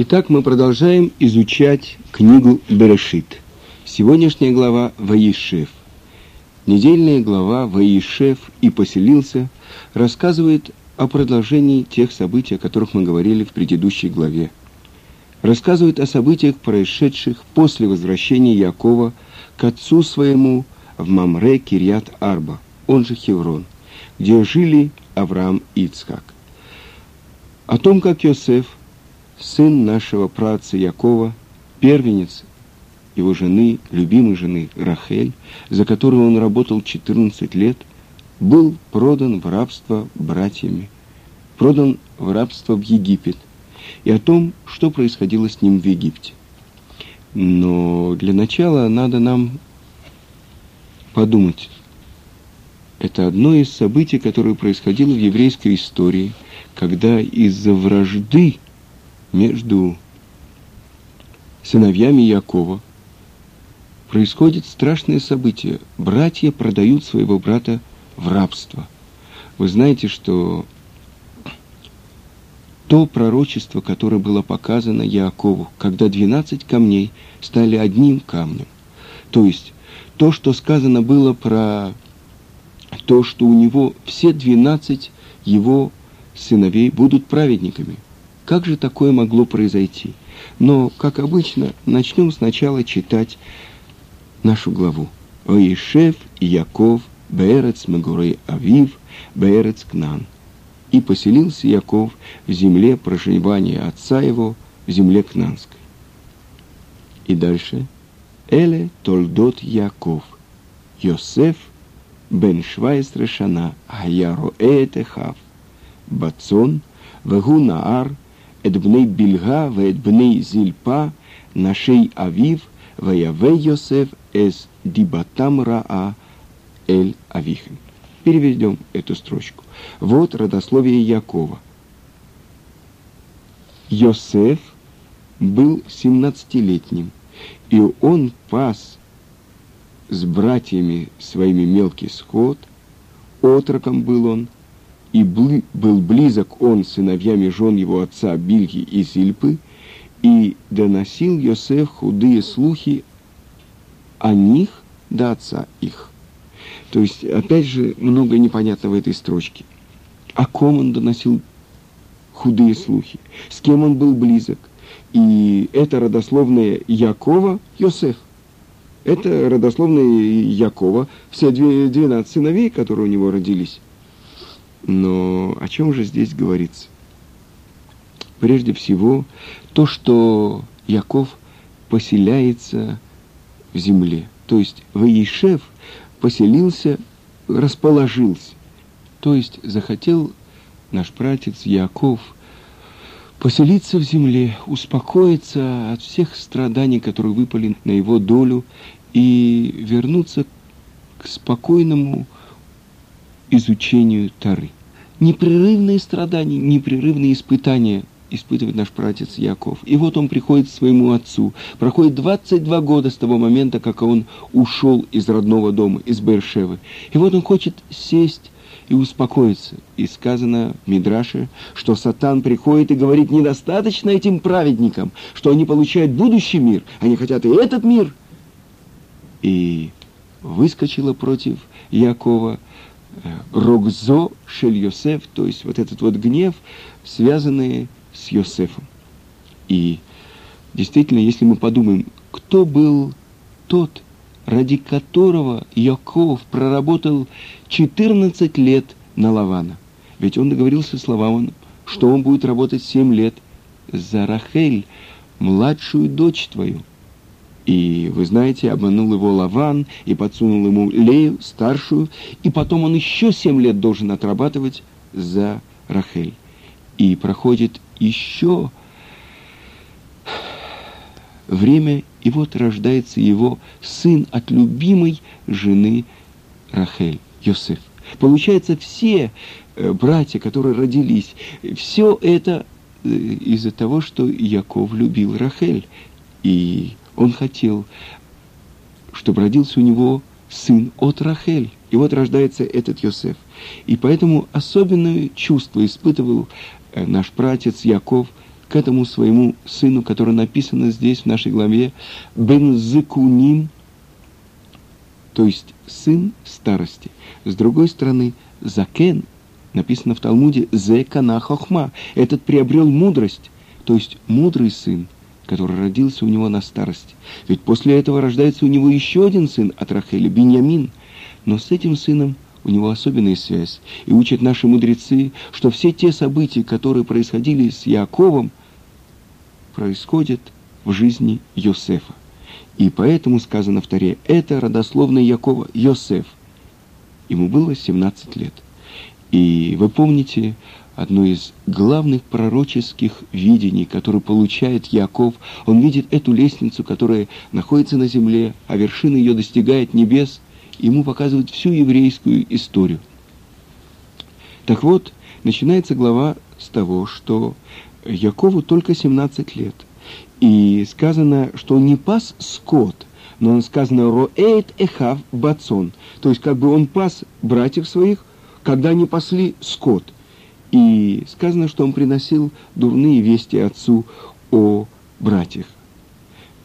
Итак, мы продолжаем изучать книгу Берешит. Сегодняшняя глава Ваишев. Недельная глава Ваишев и поселился рассказывает о продолжении тех событий, о которых мы говорили в предыдущей главе. Рассказывает о событиях, происшедших после возвращения Якова к отцу своему в Мамре Кирьят Арба, он же Хеврон, где жили Авраам и Ицхак. О том, как Йосеф сын нашего праца Якова, первенец его жены, любимой жены Рахель, за которую он работал 14 лет, был продан в рабство братьями, продан в рабство в Египет, и о том, что происходило с ним в Египте. Но для начала надо нам подумать. Это одно из событий, которое происходило в еврейской истории, когда из-за вражды между сыновьями Якова происходит страшное событие. Братья продают своего брата в рабство. Вы знаете, что то пророчество, которое было показано Якову, когда 12 камней стали одним камнем. То есть то, что сказано было про то, что у него все 12 его сыновей будут праведниками – как же такое могло произойти? Но, как обычно, начнем сначала читать нашу главу. Оишев и Яков, Беерец Мегурей Авив, Беерец Кнан. И поселился Яков в земле проживания отца его, в земле Кнанской. И дальше. Эле Толдот Яков. Йосеф бен Швайсре Шана, Хаяро Этехав. Бацон, Вегу Наар, את בני בלהה ואת בני זלפה, נשי אביו, ויבא יוסף эс дибатам раа эль авихим. Переведем эту строчку. Вот родословие Якова. Йосеф был 17-летним, и он пас с братьями своими мелкий скот, отроком был он, и был близок он с сыновьями жен его отца Бильги и Зильпы, и доносил Йосеф худые слухи о них до отца их. То есть, опять же, много непонятно в этой строчке. О ком он доносил худые слухи, с кем он был близок. И это родословное Якова Йосеф. Это родословное Якова, все 12 сыновей, которые у него родились. Но о чем же здесь говорится? Прежде всего, то, что Яков поселяется в земле. То есть Ваишев поселился, расположился. То есть захотел наш братец Яков поселиться в земле, успокоиться от всех страданий, которые выпали на его долю, и вернуться к спокойному изучению Тары. Непрерывные страдания, непрерывные испытания испытывает наш пратец Яков. И вот он приходит к своему отцу. Проходит 22 года с того момента, как он ушел из родного дома, из Бершевы. И вот он хочет сесть и успокоиться. И сказано Мидраше, что Сатан приходит и говорит, недостаточно этим праведникам, что они получают будущий мир, они хотят и этот мир. И выскочила против Якова Рогзо Шель Йосеф, то есть вот этот вот гнев, связанный с Йосефом. И действительно, если мы подумаем, кто был тот, ради которого Яков проработал 14 лет на Лавана. Ведь он договорился с Лаваном, что он будет работать 7 лет за Рахель, младшую дочь твою. И, вы знаете, обманул его Лаван и подсунул ему Лею, старшую, и потом он еще семь лет должен отрабатывать за Рахель. И проходит еще время, и вот рождается его сын от любимой жены Рахель, Йосеф. Получается, все э, братья, которые родились, все это э, из-за того, что Яков любил Рахель. И он хотел, чтобы родился у него сын от Рахель. И вот рождается этот Йосеф. И поэтому особенное чувство испытывал э, наш пратец Яков к этому своему сыну, который написано здесь в нашей главе, Бензыкуним, то есть сын старости. С другой стороны, Закен, написано в Талмуде, Зекана Хохма, этот приобрел мудрость, то есть мудрый сын, который родился у него на старости. Ведь после этого рождается у него еще один сын от Рахели, Беньямин. Но с этим сыном у него особенная связь. И учат наши мудрецы, что все те события, которые происходили с Яковом, происходят в жизни Йосефа. И поэтому сказано в Таре, это родословное Якова, Йосеф. Ему было 17 лет. И вы помните одно из главных пророческих видений, которое получает Яков. Он видит эту лестницу, которая находится на земле, а вершина ее достигает небес. Ему показывают всю еврейскую историю. Так вот, начинается глава с того, что Якову только 17 лет. И сказано, что он не пас скот, но он сказано «роэйт эхав бацон», то есть как бы он пас братьев своих, когда они пасли скот. И сказано, что он приносил дурные вести отцу о братьях.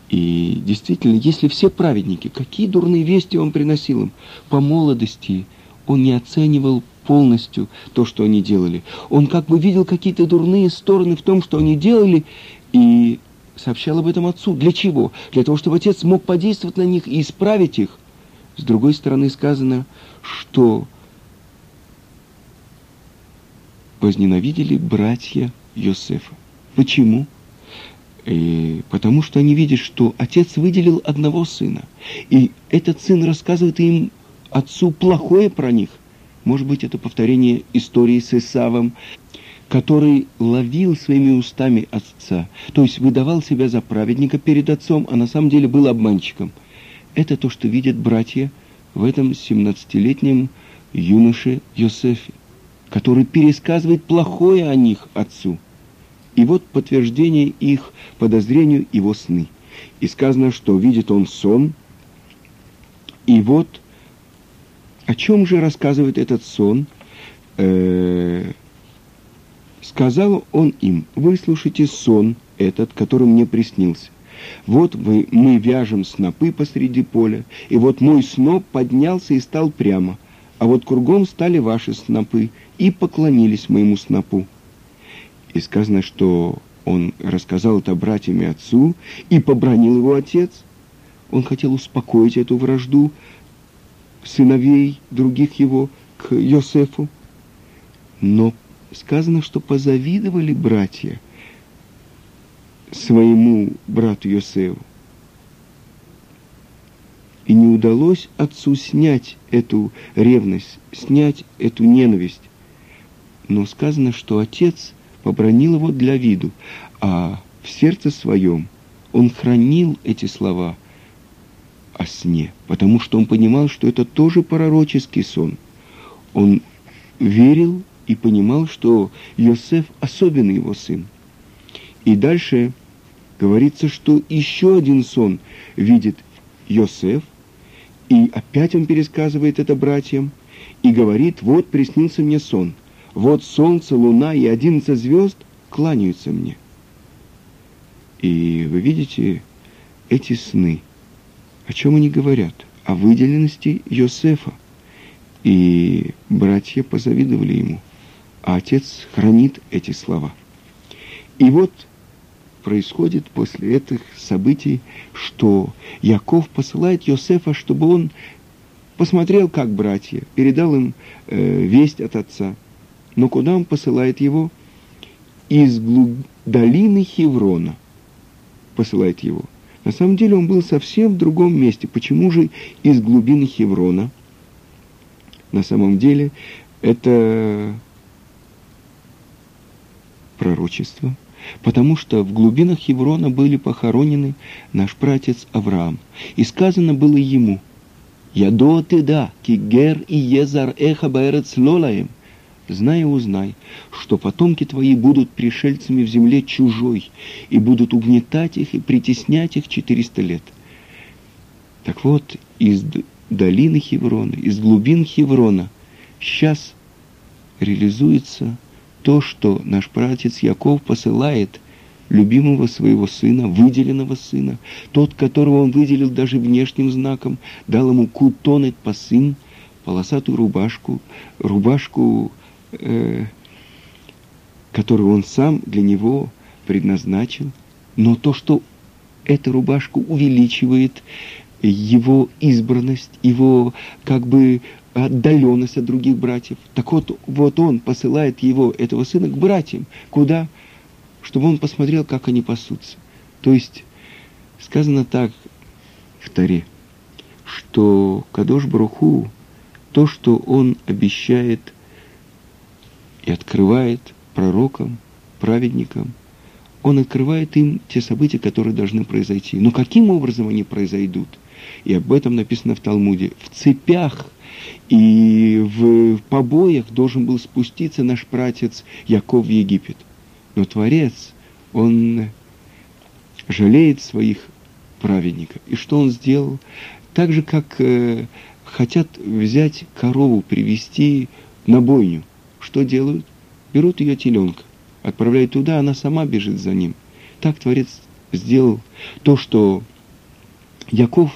И действительно, если все праведники, какие дурные вести он приносил им? По молодости он не оценивал полностью то, что они делали. Он как бы видел какие-то дурные стороны в том, что они делали, и сообщал об этом отцу. Для чего? Для того, чтобы отец мог подействовать на них и исправить их. С другой стороны сказано, что возненавидели братья Йосефа. Почему? И потому что они видят, что отец выделил одного сына. И этот сын рассказывает им отцу плохое про них. Может быть, это повторение истории с Исавом, который ловил своими устами отца, то есть выдавал себя за праведника перед отцом, а на самом деле был обманщиком. Это то, что видят братья в этом 17-летнем юноше Йосефе, который пересказывает плохое о них отцу. И вот подтверждение их подозрению его сны. И сказано, что видит он сон, и вот о чем же рассказывает этот сон? Э -э Сказал он им, выслушайте сон этот, который мне приснился. Вот вы, мы вяжем снопы посреди поля, и вот мой сноп поднялся и стал прямо, а вот кругом стали ваши снопы и поклонились моему снопу. И сказано, что он рассказал это братьям и отцу, и побронил его отец. Он хотел успокоить эту вражду сыновей других его к Йосефу. Но сказано, что позавидовали братья своему брату Йосефу. И не удалось отцу снять эту ревность, снять эту ненависть. Но сказано, что отец побронил его для виду, а в сердце своем он хранил эти слова о сне, потому что он понимал, что это тоже пророческий сон. Он верил и понимал, что Йосеф особенный его сын. И дальше говорится, что еще один сон видит Йосеф, и опять он пересказывает это братьям, и говорит, вот приснился мне сон, вот солнце, луна и одиннадцать звезд кланяются мне. И вы видите эти сны, о чем они говорят? О выделенности Йосефа. И братья позавидовали ему – а отец хранит эти слова. И вот происходит после этих событий, что Яков посылает Йосефа, чтобы он посмотрел, как братья, передал им э, весть от отца. Но куда он посылает его? Из глуб... долины Хеврона посылает его. На самом деле он был совсем в другом месте. Почему же из глубины Хеврона? На самом деле это пророчество, потому что в глубинах Хеврона были похоронены наш пратец Авраам. И сказано было ему, «Ядо ты да, кигер и езар эха баэрец лолаем». Знай и узнай, что потомки твои будут пришельцами в земле чужой и будут угнетать их и притеснять их четыреста лет. Так вот, из долины Хеврона, из глубин Хеврона сейчас реализуется то, что наш пратец Яков посылает любимого своего сына, выделенного сына, тот, которого он выделил даже внешним знаком, дал ему кутонет пасын, полосатую рубашку, рубашку, э, которую он сам для него предназначил, но то, что эта рубашка увеличивает его избранность, его как бы отдаленность от других братьев. Так вот, вот он посылает его, этого сына, к братьям. Куда? Чтобы он посмотрел, как они пасутся. То есть, сказано так в Таре, что Кадош Бруху, то, что он обещает и открывает пророкам, праведникам, он открывает им те события, которые должны произойти. Но каким образом они произойдут? И об этом написано в Талмуде. В цепях и в побоях должен был спуститься наш пратец Яков в Египет. Но Творец, он жалеет своих праведников. И что он сделал? Так же, как э, хотят взять корову, привести на бойню. Что делают? Берут ее теленка, отправляют туда, она сама бежит за ним. Так Творец сделал то, что Яков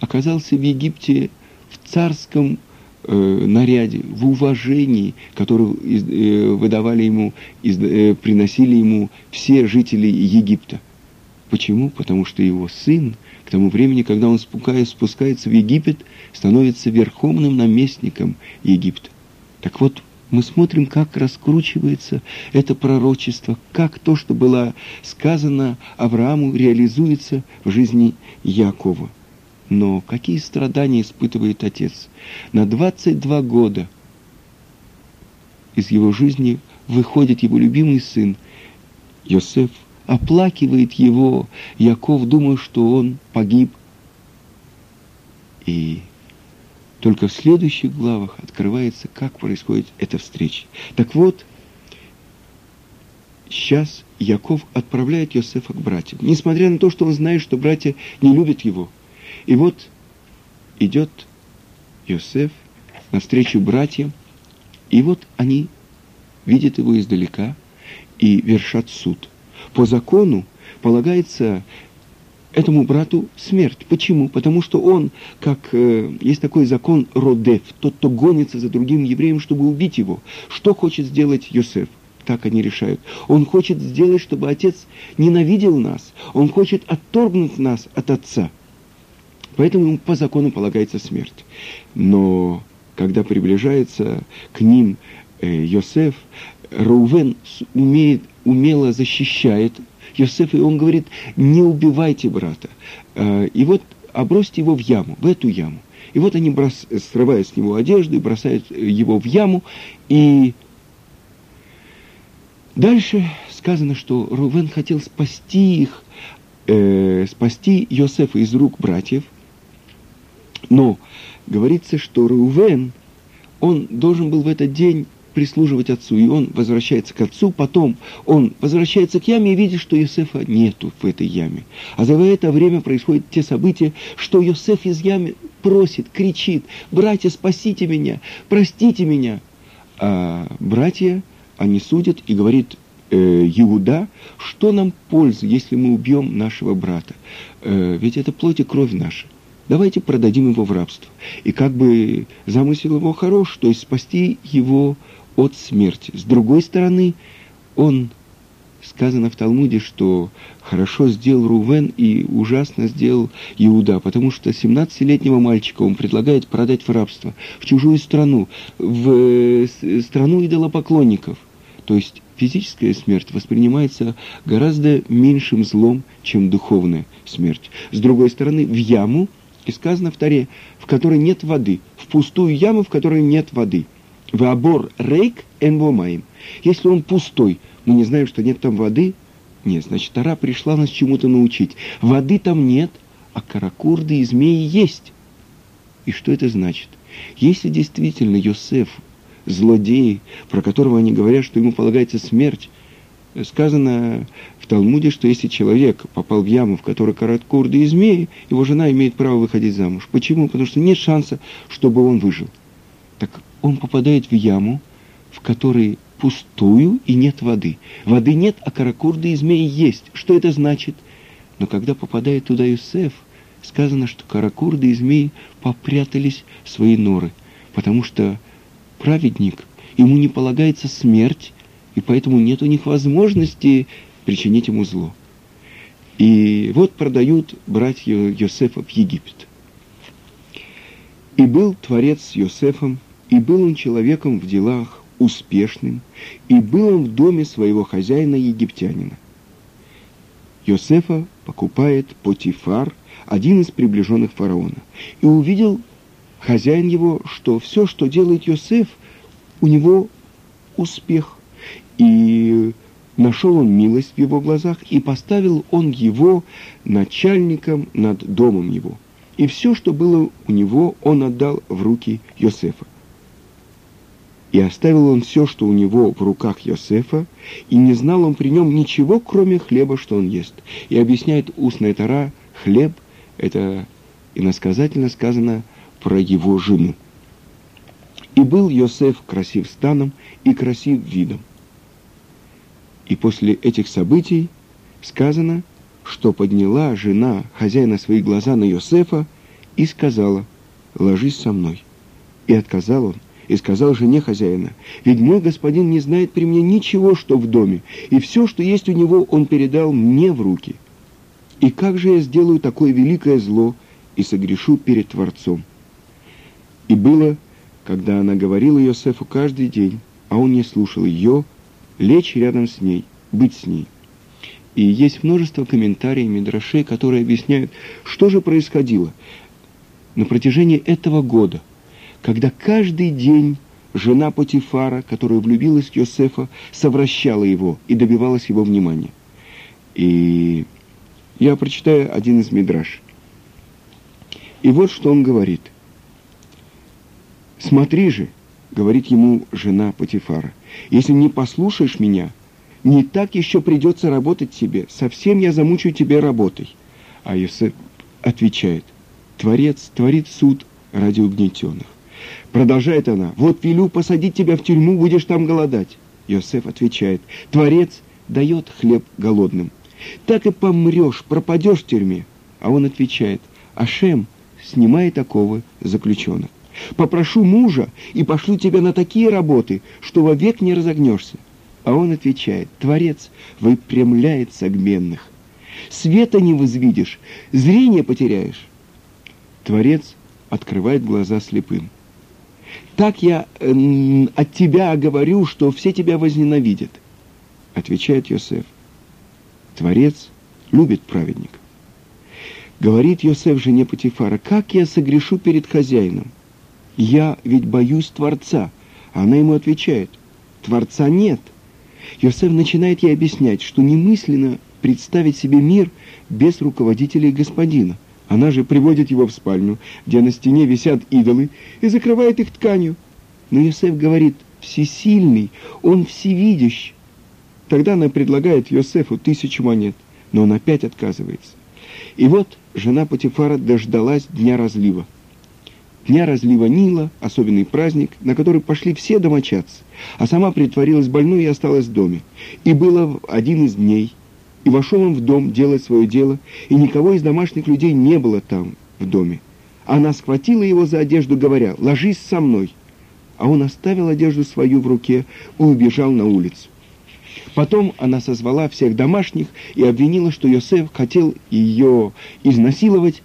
оказался в Египте в царском э, наряде, в уважении, которое э, выдавали ему, из, э, приносили ему все жители Египта. Почему? Потому что его сын к тому времени, когда он спускается в Египет, становится верховным наместником Египта. Так вот, мы смотрим, как раскручивается это пророчество, как то, что было сказано Аврааму, реализуется в жизни Якова. Но какие страдания испытывает отец? На 22 года из его жизни выходит его любимый сын Йосеф, оплакивает его Яков, думая, что он погиб. И только в следующих главах открывается, как происходит эта встреча. Так вот, сейчас Яков отправляет Йосефа к братьям, несмотря на то, что он знает, что братья не любят его – и вот идет Йосеф навстречу братьям, и вот они видят его издалека и вершат суд. По закону полагается этому брату смерть. Почему? Потому что он, как э, есть такой закон Родев, тот, кто гонится за другим евреем, чтобы убить его. Что хочет сделать Йосеф? Так они решают. Он хочет сделать, чтобы отец ненавидел нас. Он хочет отторгнуть нас от отца. Поэтому ему по закону полагается смерть. Но когда приближается к ним э, Йосеф, Раувен умеет, умело защищает Йосефа, и он говорит, не убивайте брата. Э, и вот обросьте его в яму, в эту яму. И вот они брос, срывают с него одежду и бросают его в яму. И дальше сказано, что Рувен хотел спасти их, э, спасти Йосефа из рук братьев, но говорится, что Рувен, он должен был в этот день прислуживать отцу, и он возвращается к отцу, потом он возвращается к яме и видит, что Йосефа нету в этой яме. А за это время происходят те события, что Йосеф из ямы просит, кричит, «Братья, спасите меня, простите меня!» А братья, они судят и говорит э, Иуда, что нам пользы, если мы убьем нашего брата? Э, ведь это плоть и кровь наша давайте продадим его в рабство. И как бы замысел его хорош, то есть спасти его от смерти. С другой стороны, он, сказано в Талмуде, что хорошо сделал Рувен и ужасно сделал Иуда, потому что 17-летнего мальчика он предлагает продать в рабство, в чужую страну, в страну идолопоклонников. То есть физическая смерть воспринимается гораздо меньшим злом, чем духовная смерть. С другой стороны, в яму – и сказано в Таре, в которой нет воды, в пустую яму, в которой нет воды. Вабор рейк энвомаем. Если он пустой, мы не знаем, что нет там воды, нет, значит, Тара пришла нас чему-то научить. Воды там нет, а каракурды и змеи есть. И что это значит? Если действительно Йосеф, злодей, про которого они говорят, что ему полагается смерть, сказано в Талмуде, что если человек попал в яму, в которой короткурды и змеи, его жена имеет право выходить замуж. Почему? Потому что нет шанса, чтобы он выжил. Так он попадает в яму, в которой пустую и нет воды. Воды нет, а каракурды и змеи есть. Что это значит? Но когда попадает туда Юсеф, сказано, что каракурды и змеи попрятались в свои норы, потому что праведник, ему не полагается смерть, и поэтому нет у них возможности причинить ему зло. И вот продают братья Йосефа в Египет. И был Творец с Йосефом, и был он человеком в делах успешным, и был он в доме своего хозяина египтянина. Йосефа покупает Потифар, один из приближенных фараона, и увидел хозяин его, что все, что делает Йосеф, у него успех. И нашел он милость в его глазах, и поставил он его начальником над домом его. И все, что было у него, он отдал в руки Йосефа. И оставил он все, что у него в руках Йосефа, и не знал он при нем ничего, кроме хлеба, что он ест. И объясняет устная Тара, хлеб – это иносказательно сказано про его жену. И был Йосеф красив станом и красив видом. И после этих событий сказано, что подняла жена хозяина свои глаза на Йосефа и сказала, «Ложись со мной». И отказал он, и сказал жене хозяина, «Ведь мой господин не знает при мне ничего, что в доме, и все, что есть у него, он передал мне в руки. И как же я сделаю такое великое зло и согрешу перед Творцом?» И было, когда она говорила Йосефу каждый день, а он не слушал ее, лечь рядом с ней, быть с ней. И есть множество комментариев Мидрашей, которые объясняют, что же происходило на протяжении этого года, когда каждый день жена Потифара, которая влюбилась в Йосефа, совращала его и добивалась его внимания. И я прочитаю один из Мидраш. И вот что он говорит. «Смотри же, — говорит ему жена Патифара, — если не послушаешь меня, не так еще придется работать тебе, совсем я замучаю тебя работой. А Йосеф отвечает, Творец творит суд ради угнетенных. Продолжает она, вот велю посадить тебя в тюрьму, будешь там голодать. Йосеф отвечает, Творец дает хлеб голодным. Так и помрешь, пропадешь в тюрьме. А он отвечает, Ашем, снимай такого заключенных. Попрошу мужа и пошлю тебя на такие работы, что вовек не разогнешься. А он отвечает, Творец выпрямляет согменных. Света не возвидишь, зрение потеряешь. Творец открывает глаза слепым. Так я э, от тебя говорю, что все тебя возненавидят. Отвечает Йосеф. Творец любит праведника. Говорит Йосеф жене Патифара, как я согрешу перед хозяином? Я ведь боюсь Творца. Она ему отвечает, Творца нет. Йосеф начинает ей объяснять, что немысленно представить себе мир без руководителей господина. Она же приводит его в спальню, где на стене висят идолы, и закрывает их тканью. Но Йосеф говорит, всесильный, он всевидящ. Тогда она предлагает Йосефу тысячу монет, но он опять отказывается. И вот жена Патифара дождалась дня разлива дня разлива Нила, особенный праздник, на который пошли все домочадцы, а сама притворилась больной и осталась в доме. И было один из дней, и вошел он в дом делать свое дело, и никого из домашних людей не было там, в доме. Она схватила его за одежду, говоря, «Ложись со мной». А он оставил одежду свою в руке и убежал на улицу. Потом она созвала всех домашних и обвинила, что Йосеф хотел ее изнасиловать,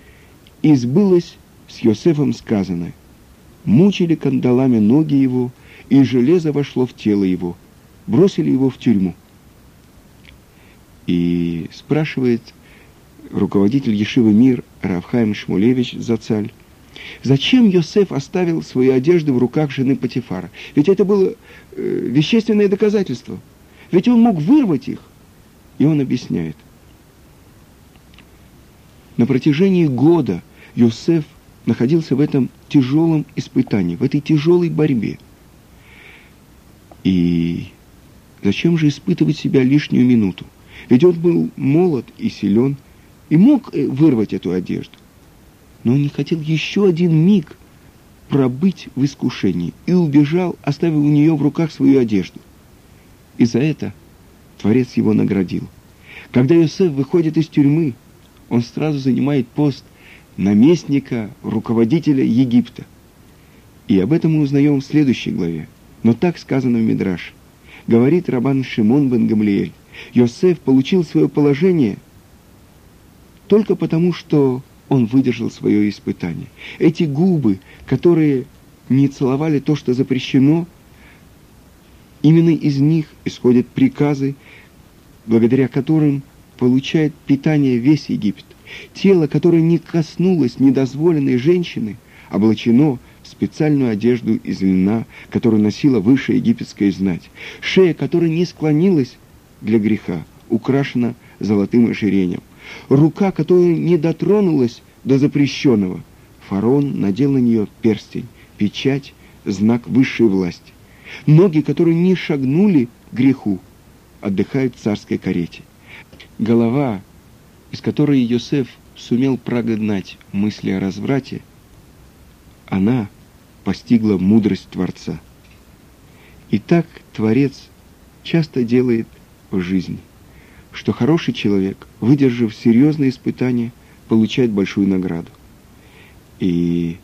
и сбылось с Йосефом сказано, мучили кандалами ноги его, и железо вошло в тело его, бросили его в тюрьму. И спрашивает руководитель Ешивы Мир Равхайм Шмулевич Зацаль, зачем Йосеф оставил свои одежды в руках жены Патифара? Ведь это было э, вещественное доказательство. Ведь он мог вырвать их. И он объясняет. На протяжении года Йосеф находился в этом тяжелом испытании, в этой тяжелой борьбе. И зачем же испытывать себя лишнюю минуту? Ведь он был молод и силен, и мог э, вырвать эту одежду. Но он не хотел еще один миг пробыть в искушении и убежал, оставив у нее в руках свою одежду. И за это Творец его наградил. Когда Иосиф выходит из тюрьмы, он сразу занимает пост наместника, руководителя Египта. И об этом мы узнаем в следующей главе. Но так сказано в Мидраш. Говорит Рабан Шимон бен Гамлиэль. Йосеф получил свое положение только потому, что он выдержал свое испытание. Эти губы, которые не целовали то, что запрещено, именно из них исходят приказы, благодаря которым получает питание весь Египет. Тело, которое не коснулось недозволенной женщины, облачено в специальную одежду из льна, которую носила высшая египетская знать. Шея, которая не склонилась для греха, украшена золотым ожерением. Рука, которая не дотронулась до запрещенного, фараон надел на нее перстень, печать, знак высшей власти. Ноги, которые не шагнули к греху, отдыхают в царской карете. Голова, из которой Йосеф сумел прогнать мысли о разврате, она постигла мудрость Творца. И так Творец часто делает жизни, что хороший человек, выдержав серьезные испытания, получает большую награду. И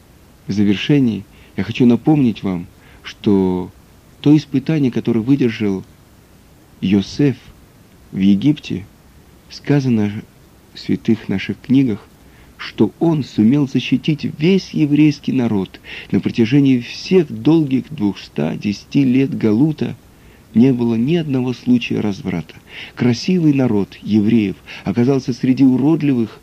в завершении я хочу напомнить вам, что то испытание, которое выдержал Йосеф в Египте, сказано в святых наших книгах, что он сумел защитить весь еврейский народ на протяжении всех долгих 210 лет Галута, не было ни одного случая разврата. Красивый народ евреев оказался среди уродливых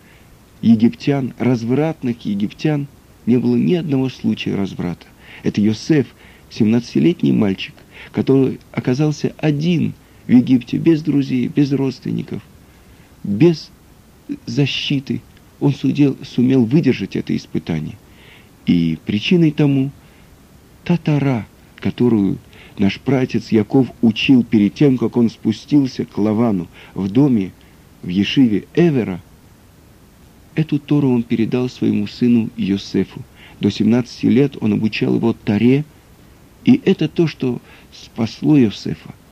египтян, развратных египтян, не было ни одного случая разврата. Это Йосеф, 17-летний мальчик, который оказался один в Египте, без друзей, без родственников, без защиты. Он судел, сумел выдержать это испытание. И причиной тому та тара, которую наш пратец Яков учил перед тем, как он спустился к Лавану в доме в Ешиве Эвера, эту Тору он передал своему сыну Йосефу. До 17 лет он обучал его Таре, и это то, что спасло Йосефа.